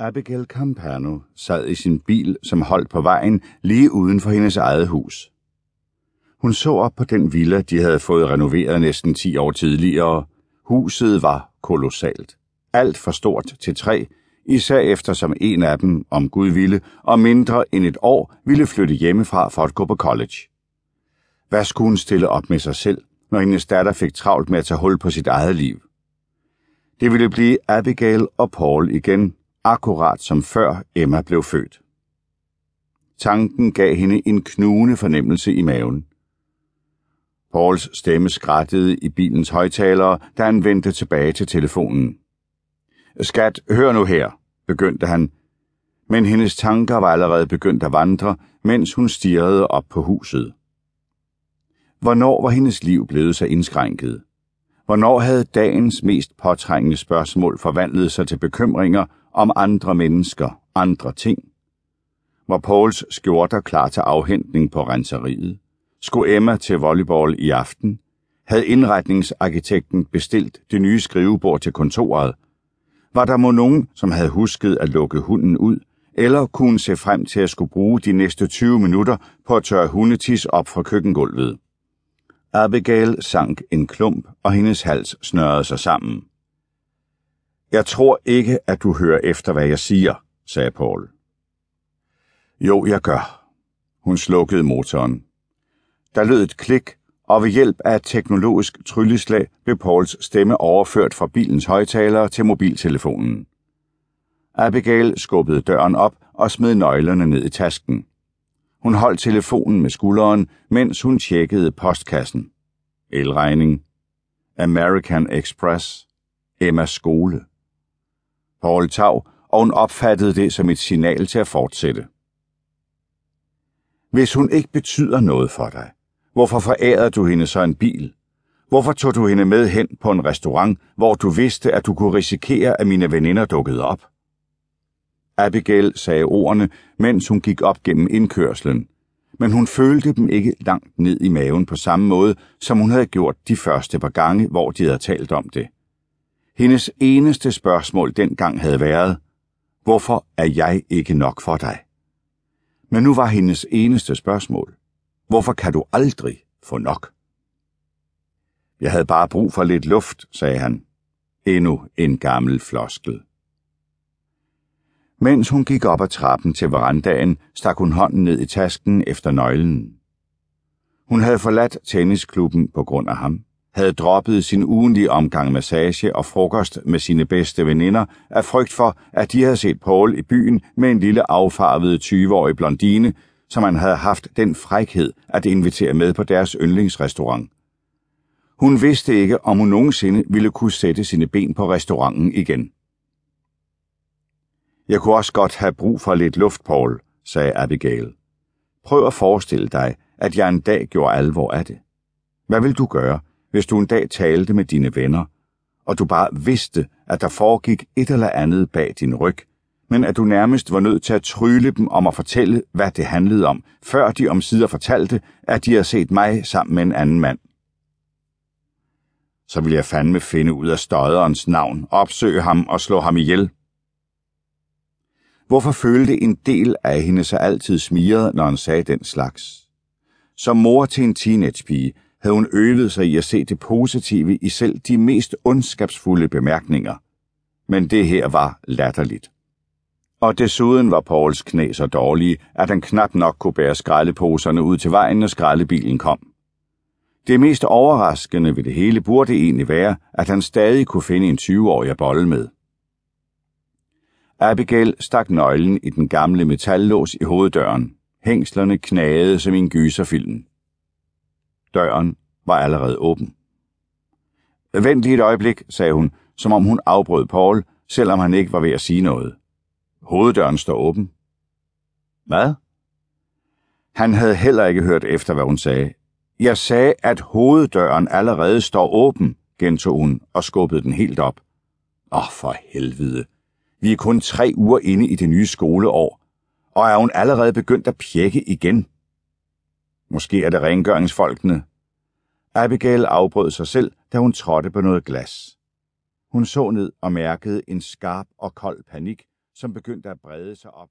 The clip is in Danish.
Abigail Campano sad i sin bil, som holdt på vejen lige uden for hendes eget hus. Hun så op på den villa, de havde fået renoveret næsten 10 år tidligere. Huset var kolossalt. Alt for stort til tre, især efter som en af dem, om Gud ville, og mindre end et år, ville flytte hjemmefra for at gå på college. Hvad skulle hun stille op med sig selv, når hendes datter fik travlt med at tage hul på sit eget liv? Det ville blive Abigail og Paul igen, akkurat som før Emma blev født. Tanken gav hende en knugende fornemmelse i maven. Pauls stemme skrattede i bilens højtalere, da han vendte tilbage til telefonen. Skat, hør nu her, begyndte han, men hendes tanker var allerede begyndt at vandre, mens hun stirrede op på huset. Hvornår var hendes liv blevet så indskrænket? Hvornår havde dagens mest påtrængende spørgsmål forvandlet sig til bekymringer om andre mennesker, andre ting? Var Pauls skjorter klar til afhentning på renseriet? Skulle Emma til volleyball i aften? Havde indretningsarkitekten bestilt det nye skrivebord til kontoret? Var der må nogen, som havde husket at lukke hunden ud, eller kunne se frem til at skulle bruge de næste 20 minutter på at tørre hundetis op fra køkkengulvet? Abigail sank en klump, og hendes hals snørrede sig sammen. Jeg tror ikke, at du hører efter, hvad jeg siger, sagde Paul. Jo, jeg gør. Hun slukkede motoren. Der lød et klik, og ved hjælp af et teknologisk trylleslag blev Pauls stemme overført fra bilens højtalere til mobiltelefonen. Abigail skubbede døren op og smed nøglerne ned i tasken. Hun holdt telefonen med skulderen, mens hun tjekkede postkassen. Elregning. American Express. Emmas skole. Paul tav, og hun opfattede det som et signal til at fortsætte. Hvis hun ikke betyder noget for dig, hvorfor forærede du hende så en bil? Hvorfor tog du hende med hen på en restaurant, hvor du vidste, at du kunne risikere, at mine veninder dukkede op? Abigail sagde ordene, mens hun gik op gennem indkørslen, men hun følte dem ikke langt ned i maven på samme måde, som hun havde gjort de første par gange, hvor de havde talt om det. Hendes eneste spørgsmål dengang havde været, hvorfor er jeg ikke nok for dig? Men nu var hendes eneste spørgsmål, hvorfor kan du aldrig få nok? Jeg havde bare brug for lidt luft, sagde han. Endnu en gammel floskel. Mens hun gik op ad trappen til verandaen, stak hun hånden ned i tasken efter nøglen. Hun havde forladt tennisklubben på grund af ham, havde droppet sin ugenlige omgang massage og frokost med sine bedste veninder af frygt for, at de havde set Paul i byen med en lille affarvet 20-årig blondine, som han havde haft den frækhed at invitere med på deres yndlingsrestaurant. Hun vidste ikke, om hun nogensinde ville kunne sætte sine ben på restauranten igen. Jeg kunne også godt have brug for lidt luft, Paul, sagde Abigail. Prøv at forestille dig, at jeg en dag gjorde alvor af det. Hvad vil du gøre, hvis du en dag talte med dine venner, og du bare vidste, at der foregik et eller andet bag din ryg, men at du nærmest var nødt til at trylle dem om at fortælle, hvad det handlede om, før de omsider fortalte, at de havde set mig sammen med en anden mand. Så ville jeg fandme finde ud af støderens navn, opsøge ham og slå ham ihjel, Hvorfor følte en del af hende sig altid smiret, når han sagde den slags? Som mor til en teenagepige havde hun øvet sig i at se det positive i selv de mest ondskabsfulde bemærkninger. Men det her var latterligt. Og desuden var Pauls knæ så dårlige, at han knap nok kunne bære skraldeposerne ud til vejen, når skraldebilen kom. Det mest overraskende ved det hele burde egentlig være, at han stadig kunne finde en 20-årig at bolle med. Abigail stak nøglen i den gamle metallås i hoveddøren. Hængslerne knagede som i en gyserfilm. Døren var allerede åben. Vent lige et øjeblik, sagde hun, som om hun afbrød Paul, selvom han ikke var ved at sige noget. Hoveddøren står åben. Hvad? Han havde heller ikke hørt efter, hvad hun sagde. Jeg sagde, at hoveddøren allerede står åben, gentog hun og skubbede den helt op. Åh, oh, for helvede, vi er kun tre uger inde i det nye skoleår, og er hun allerede begyndt at pjekke igen? Måske er det rengøringsfolkene. Abigail afbrød sig selv, da hun trådte på noget glas. Hun så ned og mærkede en skarp og kold panik, som begyndte at brede sig op